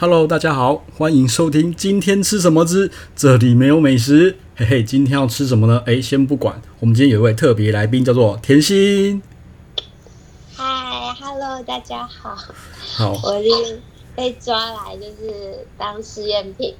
Hello，大家好，欢迎收听今天吃什么之这里没有美食，嘿嘿，今天要吃什么呢？哎，先不管，我们今天有一位特别来宾，叫做甜心。嗨，Hello，大家好。好，我是被抓来就是当试验品，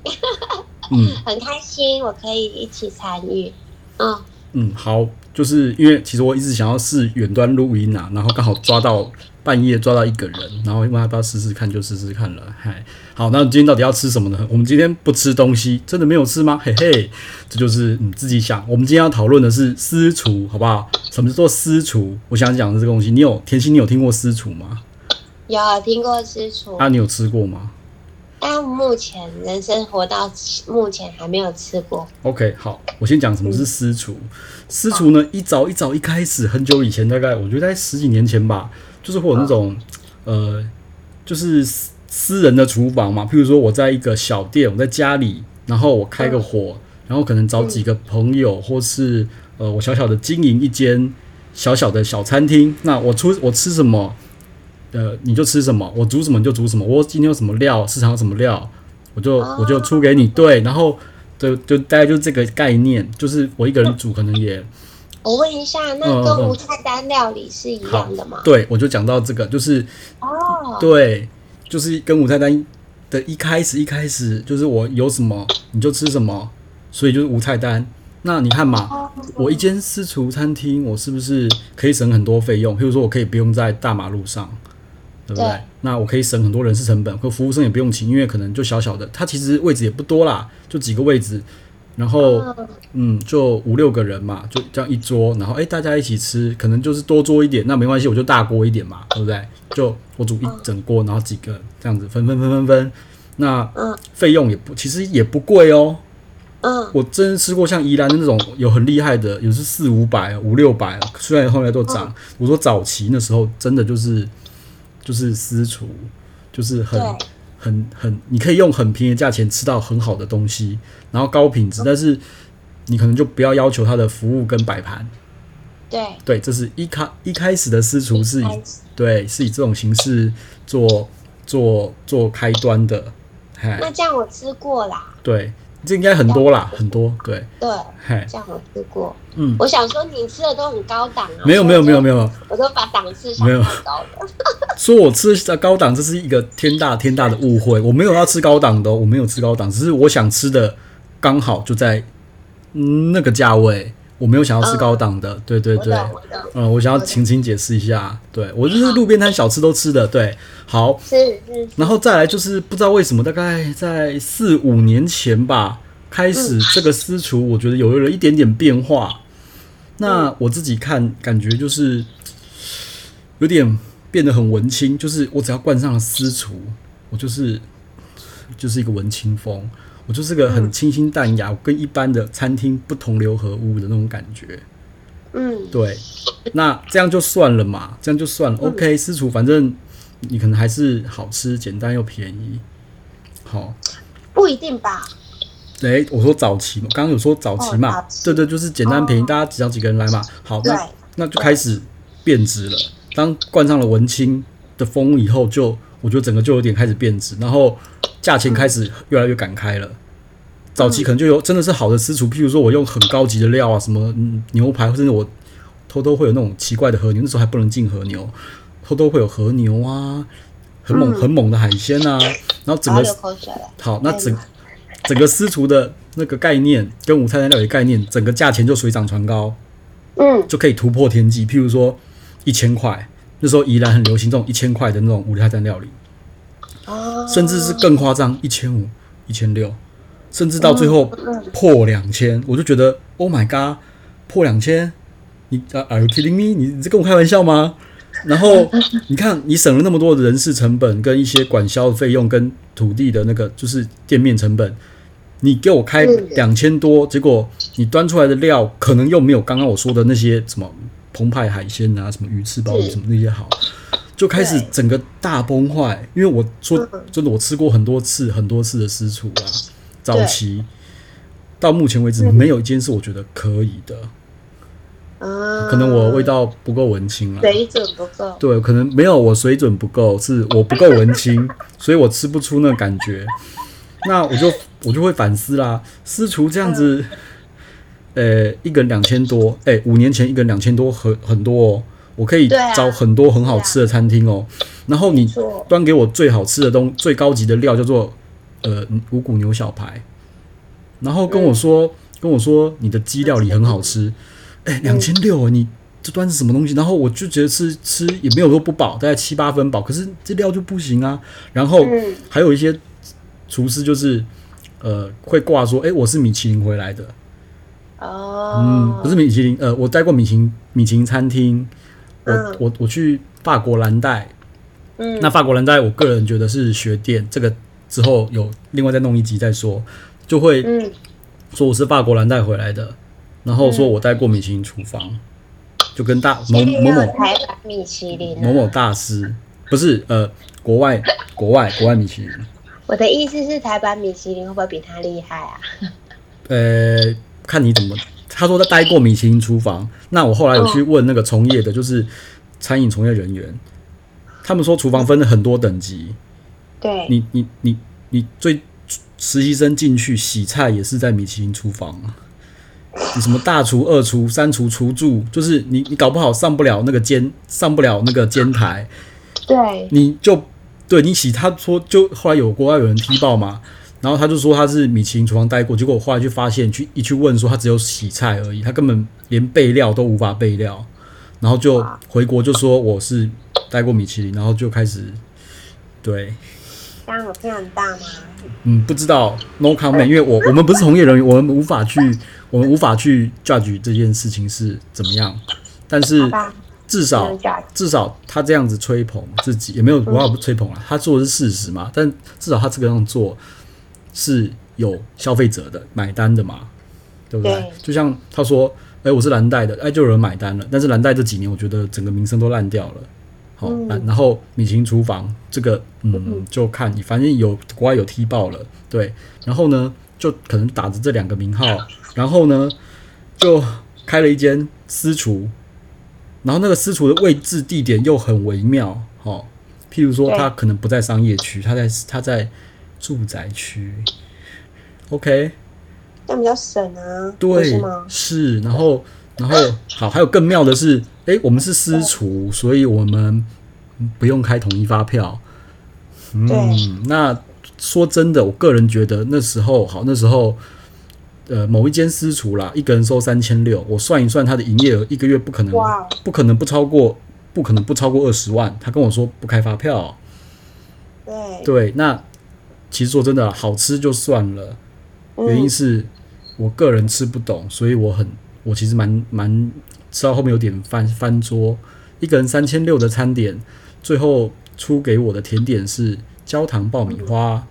嗯，很开心，我可以一起参与。嗯嗯，好，就是因为其实我一直想要试远端录音啊，然后刚好抓到。半夜抓到一个人，然后问他要不要试试看，就试试看了。嗨，好，那今天到底要吃什么呢？我们今天不吃东西，真的没有吃吗？嘿嘿，这就是你自己想。我们今天要讨论的是私厨，好不好？什么叫做私厨？我想讲的这个东西，你有甜心，你有听过私厨吗？有听过私厨。啊，你有吃过吗？但目前人生活到目前还没有吃过。OK，好，我先讲什么是私厨。嗯、私厨呢，一早一早一开始，很久以前，大概我觉得在十几年前吧。就是会有那种，呃，就是私私人的厨房嘛。譬如说，我在一个小店，我在家里，然后我开个火，然后可能找几个朋友，或是呃，我小小的经营一间小小的小餐厅。那我出我吃什么，呃，你就吃什么；我煮什么你就煮什么。我今天有什么料，市场有什么料，我就我就出给你。对，然后就就大概就这个概念，就是我一个人煮，可能也。我问一下，那跟无菜单料理是一样的吗？嗯嗯、对，我就讲到这个，就是哦，对，就是跟无菜单的一开始，一开始就是我有什么你就吃什么，所以就是无菜单。那你看嘛，哦、我一间私厨餐厅，我是不是可以省很多费用？譬如说我可以不用在大马路上，对不对？对，那我可以省很多人事成本，和服务生也不用请，因为可能就小小的，它其实位置也不多啦，就几个位置。然后，嗯，就五六个人嘛，就这样一桌，然后哎，大家一起吃，可能就是多桌一点，那没关系，我就大锅一点嘛，对不对？就我煮一整锅，然后几个这样子分分分分分，那费用也不，其实也不贵哦。嗯，我真吃过像宜兰的那种有很厉害的，有是四五百、五六百，虽然后来都涨。我说早期那时候真的就是就是私厨，就是很。很很，你可以用很便宜的价钱吃到很好的东西，然后高品质，但是你可能就不要要求它的服务跟摆盘。对对，这是一开一开始的私厨是以对是以这种形式做做做开端的。那这样我吃过啦。对。这应该很多啦，很多对对，嘿这样我吃过。嗯，我想说你吃的都很高档啊。没有没有没有没有，我都把档次想很高的。说我吃的高档，这是一个天大天大的误会。我没有要吃高档的，我没有吃高档，只是我想吃的刚好就在那个价位。我没有想要吃高档的，对对对，嗯，我想要轻轻解释一下，对。我就是路边摊小吃都吃的，对，好，是是，然后再来就是不知道为什么，大概在四五年前吧，开始这个私厨，我觉得有了一点点变化。那我自己看感觉就是有点变得很文青，就是我只要冠上了私厨，我就是就是一个文青风。我就是个很清新淡雅，跟一般的餐厅不同流合污的那种感觉。嗯，对。那这样就算了嘛，这样就算了。OK，私厨反正你可能还是好吃、简单又便宜。好，不一定吧？对，我说早期嘛，刚刚有说早期嘛，对对，就是简单便宜，大家只要几个人来嘛。好，那那就开始变质了。当冠上了文青的风以后，就我觉得整个就有点开始变质，然后价钱开始越来越敢开了。早期可能就有真的是好的私厨，譬如说我用很高级的料啊，什么牛排，甚至我偷偷会有那种奇怪的和牛，那时候还不能进和牛，偷偷会有和牛啊，很猛很猛的海鲜啊，然后整个好，那整整个私厨的那个概念跟无菜单料理概念，整个价钱就水涨船高，嗯，就可以突破天际。譬如说一千块，那时候宜兰很流行这种一千块的那种五菜单料理，甚至是更夸张，一千五、一千六。甚至到最后破两千，我就觉得 Oh my God，破两千，你 Are you kidding me？你你在跟我开玩笑吗？然后 你看，你省了那么多的人事成本，跟一些管销的费用，跟土地的那个就是店面成本，你给我开两千多，结果你端出来的料可能又没有刚刚我说的那些什么澎湃海鲜啊，什么鱼翅鲍鱼什么那些好，就开始整个大崩坏。因为我说真的，我吃过很多次很多次的私厨啊。早期到目前为止，没有一间是我觉得可以的。啊，可能我味道不够文青了，水准不够。对，可能没有我水准不够，是我不够文青，所以我吃不出那感觉。那我就我就会反思啦，私厨这样子，呃、欸，一个人两千多，哎、欸，五年前一个人两千多很很多哦，我可以找很多很好吃的餐厅哦。然后你端给我最好吃的东最高级的料叫做呃五谷牛小排，然后跟我说、嗯、跟我说你的鸡料理很好吃，哎、欸，两千六，你这端是什么东西？然后我就觉得吃吃也没有说不饱，大概七八分饱，可是这料就不行啊。然后还有一些厨师就是呃会挂说，哎、欸，我是米其林回来的，哦，嗯，不是米其林，呃，我待过米其林米其林餐厅，我、嗯、我我去法国蓝带。嗯、那法国蓝带我个人觉得是学店，这个之后有另外再弄一集再说，就会说我是法国蓝带回来的，然后说我待过米其林厨房，就跟大某某某台湾米其林某某大师。不是呃国外 国外国外米其林。我的意思是台版米其林会不会比他厉害啊？呃，看你怎么，他说他待过米其林厨房，那我后来有去问那个从业的，就是餐饮从业人员。他们说厨房分了很多等级，对，你你你你最实习生进去洗菜也是在米其林厨房，你什么大厨、二厨、三厨、厨助，就是你你搞不好上不了那个煎，上不了那个煎台，对，你就对你洗，他说就后来有国外有人踢爆嘛，然后他就说他是米其林厨房待过，结果我后来就发现去一去问说他只有洗菜而已，他根本连备料都无法备料，然后就回国就说我是。待过米其林，然后就开始，对，这样有变很大吗？嗯，不知道，no comment，因为我我们不是从业人员，我们无法去，我们无法去 judge 这件事情是怎么样。但是至少至少他这样子吹捧自己，也没有我也不吹捧了，他做的是事实嘛。但至少他这个样做是有消费者的买单的嘛，对不对？对，就像他说，哎、欸，我是蓝带的，哎、欸，就有人买单了。但是蓝带这几年，我觉得整个名声都烂掉了。好、嗯，然后米其林厨房这个，嗯，就看你，反正有国外有踢爆了，对，然后呢，就可能打着这两个名号，然后呢，就开了一间私厨，然后那个私厨的位置地点又很微妙，好，譬如说他可能不在商业区，他在他在住宅区，OK，这样比较省啊，对，是？是，然后。然后好，还有更妙的是，哎，我们是私厨，所以我们不用开统一发票。嗯，那说真的，我个人觉得那时候好，那时候呃，某一间私厨啦，一个人收三千六，我算一算他的营业额，一个月不可能，不可能不超过，不可能不超过二十万。他跟我说不开发票。对对，那其实说真的，好吃就算了，原因是我个人吃不懂，所以我很。我其实蛮蛮吃到后面有点翻翻桌，一个人三千六的餐点，最后出给我的甜点是焦糖爆米花。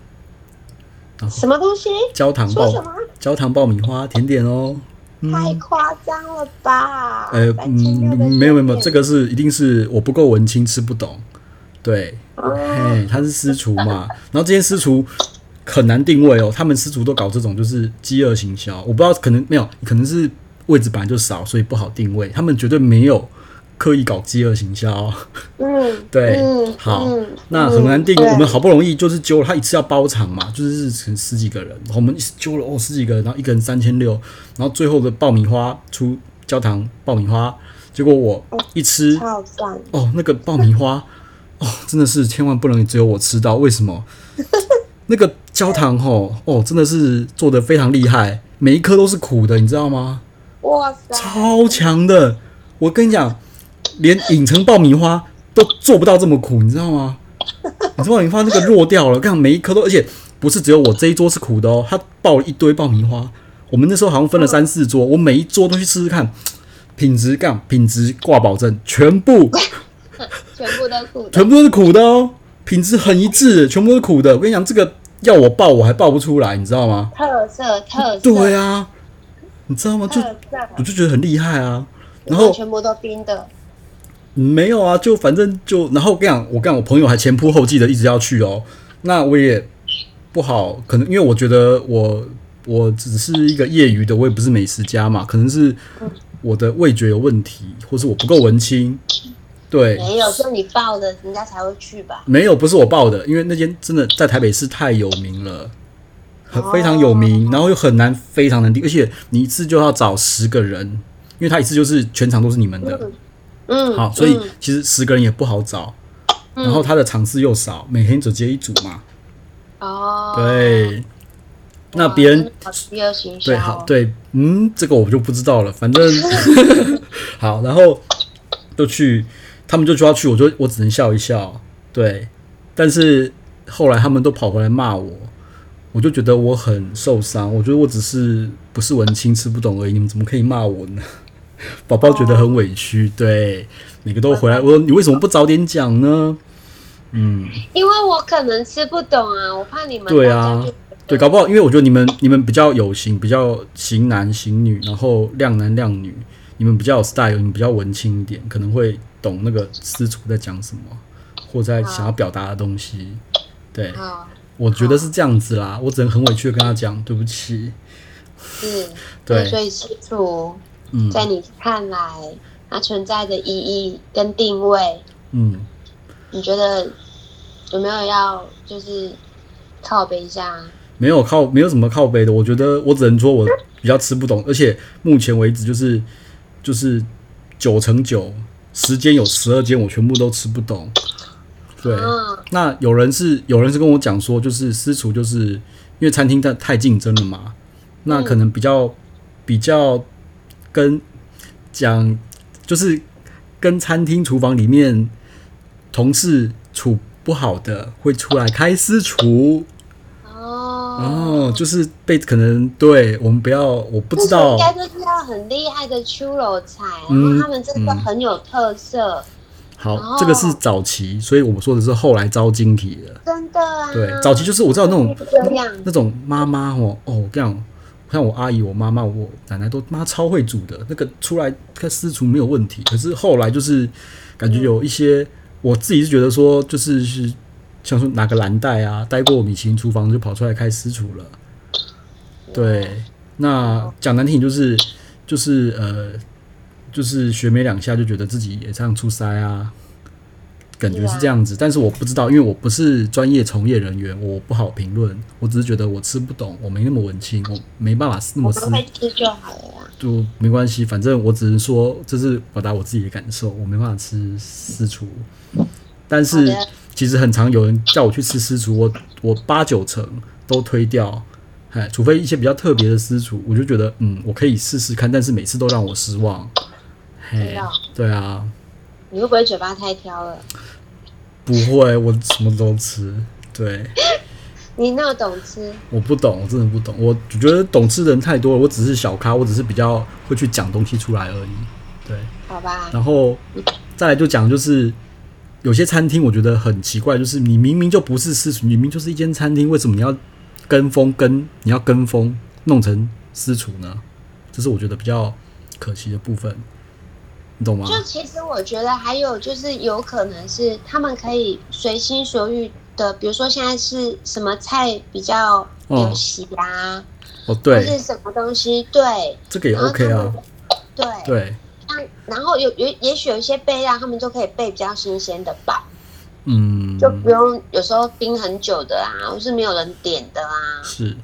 什么东西？焦糖爆焦糖爆米花甜点哦，太夸张了吧？呃，嗯，没有没有没有，这个是一定是我不够文青吃不懂。对，嘿，他是私厨嘛，然后这些私厨很难定位哦，他们私厨都搞这种就是饥饿行销，我不知道可能没有，可能是。位置本来就少，所以不好定位。他们绝对没有刻意搞饥饿行销。嗯，对，嗯、好、嗯，那很难定。我们好不容易就是揪了他一次要包场嘛，就是成十几个人，我们揪了哦十几个人，然后一个人三千六，然后最后的爆米花出焦糖爆米花，结果我一吃，哦，那个爆米花哦，真的是千万不能只有我吃到，为什么？那个焦糖吼哦，真的是做的非常厉害，每一颗都是苦的，你知道吗？哇塞，超强的！我跟你讲，连影城爆米花都做不到这么苦，你知道吗？你知道爆米花那个弱掉了，看每一颗都，而且不是只有我这一桌是苦的哦，他爆了一堆爆米花。我们那时候好像分了三四桌，我每一桌都去试试看，品质杠品质挂保证，全部 全部都苦的，全部都是苦的哦，品质很一致，全部都是苦的。我跟你讲，这个要我爆我还爆不出来，你知道吗？特色特色，对啊。你知道吗？就我就觉得很厉害啊，然后全部都冰的，没有啊，就反正就然后我跟你讲，我跟我朋友还前仆后继的一直要去哦，那我也不好，可能因为我觉得我我只是一个业余的，我也不是美食家嘛，可能是我的味觉有问题，或是我不够文青。对，没有说你报的，人家才会去吧？没有，不是我报的，因为那间真的在台北市太有名了，很非常有名，然后又很难，非常难订，而且你一次就要找十个人，因为他一次就是全场都是你们的，嗯，好，所以其实十个人也不好找，然后他的场次又少，每天只接一组嘛，哦，对，那别人对，好，对，嗯，这个我就不知道了，反正 好，然后就去。他们就抓去，我就我只能笑一笑，对。但是后来他们都跑回来骂我，我就觉得我很受伤。我觉得我只是不是文青，吃不懂而已。你们怎么可以骂我呢？宝宝觉得很委屈，对，每个都回来。我说你为什么不早点讲呢？嗯，因为我可能吃不懂啊，我怕你们对啊，对，搞不好因为我觉得你们你们比较有型，比较型男型女，然后靓男靓女，你们比较有 style，你们比较文青一点，可能会。懂那个私厨在讲什么，或在想要表达的东西，对，我觉得是这样子啦。我只能很委屈的跟他讲，对不起。是，对，所以私厨，在你看来，它存在的意义跟定位，嗯，你觉得有没有要就是靠背一下？没有靠，没有什么靠背的。我觉得我只能说我比较吃不懂，而且目前为止就是就是九乘九。十间有十二间，我全部都吃不懂。对，那有人是有人是跟我讲说，就是私厨，就是因为餐厅太太竞争了嘛，那可能比较比较跟讲，就是跟餐厅厨房里面同事处不好的，会出来开私厨。哦，就是被可能对我们不要，我不知道，应该都是要很厉害的手路菜，然后他们真的很有特色。好，这个是早期，所以我们说的是后来招晶体的，真的啊。对，早期就是我知道那种那种妈妈哦哦这样，像我阿姨、我妈妈、我奶奶都妈超会煮的，那个出来开私厨没有问题。可是后来就是感觉有一些，嗯、我自己是觉得说就是是。像说拿个蓝带啊，待过米其林厨房就跑出来开私厨了。对，那讲难听就是就是呃，就是学没两下就觉得自己也这样出塞啊，感觉是这样子。但是我不知道，因为我不是专业从业人员，我不好评论。我只是觉得我吃不懂，我没那么文青，我没办法那么吃。吃就好了，就没关系，反正我只能说这是表达我自己的感受，我没办法吃私厨，但是。其实很常有人叫我去吃私厨，我我八九成都推掉，哎，除非一些比较特别的私厨，我就觉得嗯，我可以试试看，但是每次都让我失望。嘿，对啊。你会不会嘴巴太挑了？不会，我什么都吃。对。你那么懂吃？我不懂，我真的不懂。我觉得懂吃的人太多了，我只是小咖，我只是比较会去讲东西出来而已。对。好吧。然后再来就讲就是。有些餐厅我觉得很奇怪，就是你明明就不是私厨，明明就是一间餐厅，为什么你要跟风跟你要跟风弄成私厨呢？这是我觉得比较可惜的部分，你懂吗？就其实我觉得还有就是有可能是他们可以随心所欲的，比如说现在是什么菜比较流行啊，哦对，或是什么东西对，这个也 OK 啊，对对。然后有有也许有一些备料，他们就可以备比较新鲜的吧，嗯，就不用有时候盯很久的啊，或是没有人点的啊。是，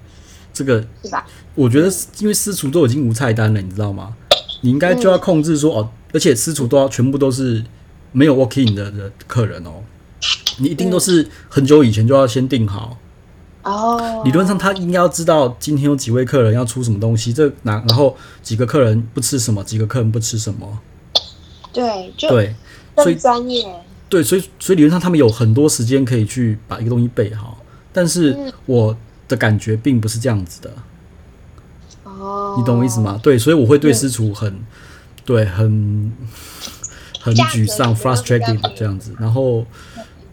这个是吧？我觉得因为私厨都已经无菜单了，你知道吗？你应该就要控制说、嗯、哦，而且私厨都要全部都是没有 walk in 的的客人哦，你一定都是很久以前就要先定好。哦，理论上他应该要知道今天有几位客人要出什么东西，这然然后几个客人不吃什么，几个客人不吃什么。对，就对，所以专业。对，所以所以理论上他们有很多时间可以去把一个东西背好，但是我的感觉并不是这样子的。哦，你懂我意思吗？对，所以我会对师厨很对很很沮丧，frustrated 这样子，然后。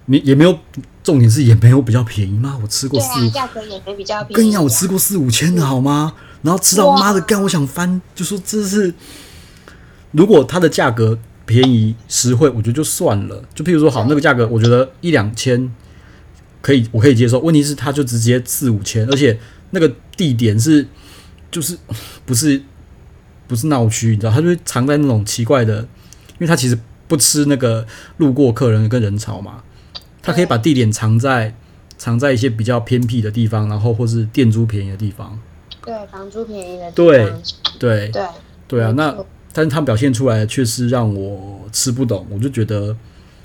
你也没有，重点是也没有比较便宜吗？我吃过四五，价格也没比较便宜。跟你讲，我吃过四五千的好吗？然后吃到妈的干，我想翻，就说这是，如果它的价格便宜实惠，我觉得就算了。就譬如说，好那个价格，我觉得一两千可以，我可以接受。问题是，它就直接四五千，而且那个地点是就是 不是不是闹区，你知道，它就会藏在那种奇怪的，因为它其实不吃那个路过客人跟人潮嘛，它可以把地点藏在藏在一些比较偏僻的地方，然后或是店租便宜的地方。对，房租便宜的地方。对对对对啊！那但是他表现出来的却是让我吃不懂，我就觉得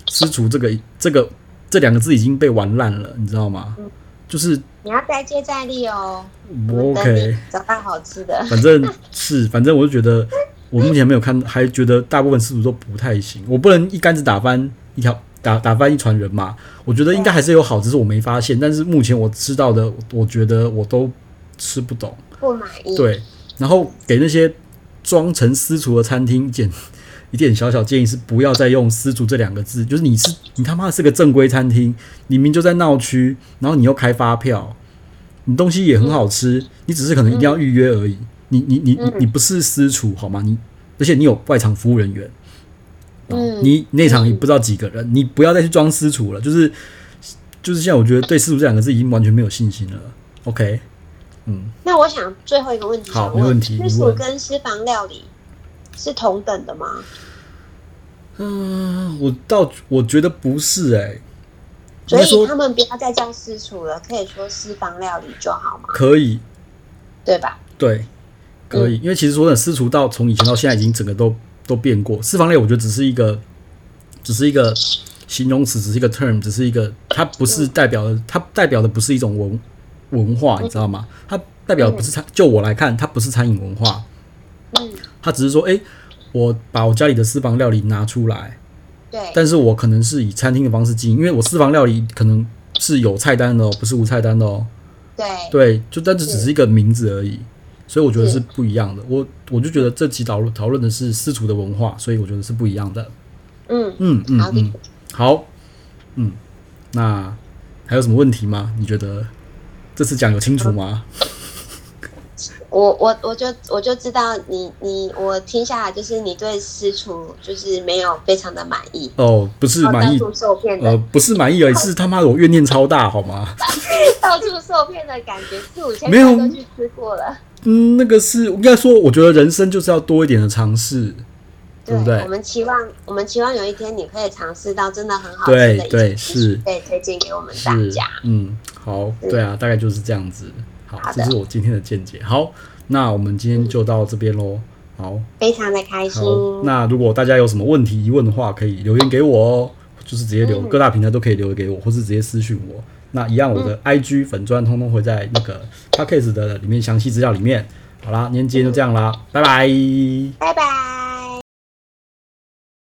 私厨这个这个这两个字已经被玩烂了，你知道吗？嗯、就是你要再接再厉哦。我 OK，找到好吃的。反正是，反正我就觉得我目前没有看，还觉得大部分师厨都不太行。我不能一竿子打翻一条打打翻一船人嘛。我觉得应该还是有好，只是我没发现。但是目前我知道的，我觉得我都吃不懂。不满意。对，然后给那些装成私厨的餐厅一点一点小小建议是，不要再用“私厨”这两个字。就是你是你他妈是个正规餐厅，你明就在闹区，然后你又开发票，你东西也很好吃，嗯、你只是可能一定要预约而已。嗯、你你你你你不是私厨好吗？你而且你有外场服务人员，嗯，你内场也不知道几个人，你不要再去装私厨了。就是就是现在，我觉得对“私厨”这两个字已经完全没有信心了。OK。嗯，那我想最后一个问题，好，没问题。私厨跟私房料理是同等的吗？嗯，我倒我觉得不是哎、欸。所以他们不要再叫私厨了，可以说私房料理就好吗？可以，对吧？对，可以。嗯、因为其实说的私厨到从以前到现在已经整个都都变过。私房料我觉得只是一个，只是一个形容词，只是一个 term，只是一个，它不是代表的，嗯、它代表的不是一种文。文化，你知道吗？它代表不是餐，就我来看，它不是餐饮文化。嗯，它只是说，诶，我把我家里的私房料理拿出来。对。但是我可能是以餐厅的方式经营，因为我私房料理可能是有菜单的哦，不是无菜单的哦。对。对，就但这只是一个名字而已，所以我觉得是不一样的。我我就觉得这期讨论讨论的是私厨的文化，所以我觉得是不一样的。嗯嗯嗯嗯，好，嗯，那还有什么问题吗？你觉得？这次讲有清楚吗？我我我就我就知道你你我听下来就是你对私厨就是没有非常的满意哦，不是满意，呃，不是满意而已，是他妈的我怨念超大好吗？到处受骗的感觉，四五千块都去吃过了。嗯，那个是应该说，我觉得人生就是要多一点的尝试，对，对不对？我们期望我们期望有一天你可以尝试到真的很好吃的一，对对是，可以推荐给我们大家。嗯。好，对啊，大概就是这样子。好，这是我今天的见解。好，那我们今天就到这边喽。好，非常的开心。那如果大家有什么问题疑问的话，可以留言给我哦，就是直接留，各大平台都可以留言给我，或是直接私讯我。那一样，我的 IG 粉砖通通会在那个 Podcast 的里面详细资料里面。好啦，今天就这样啦，拜拜，拜拜。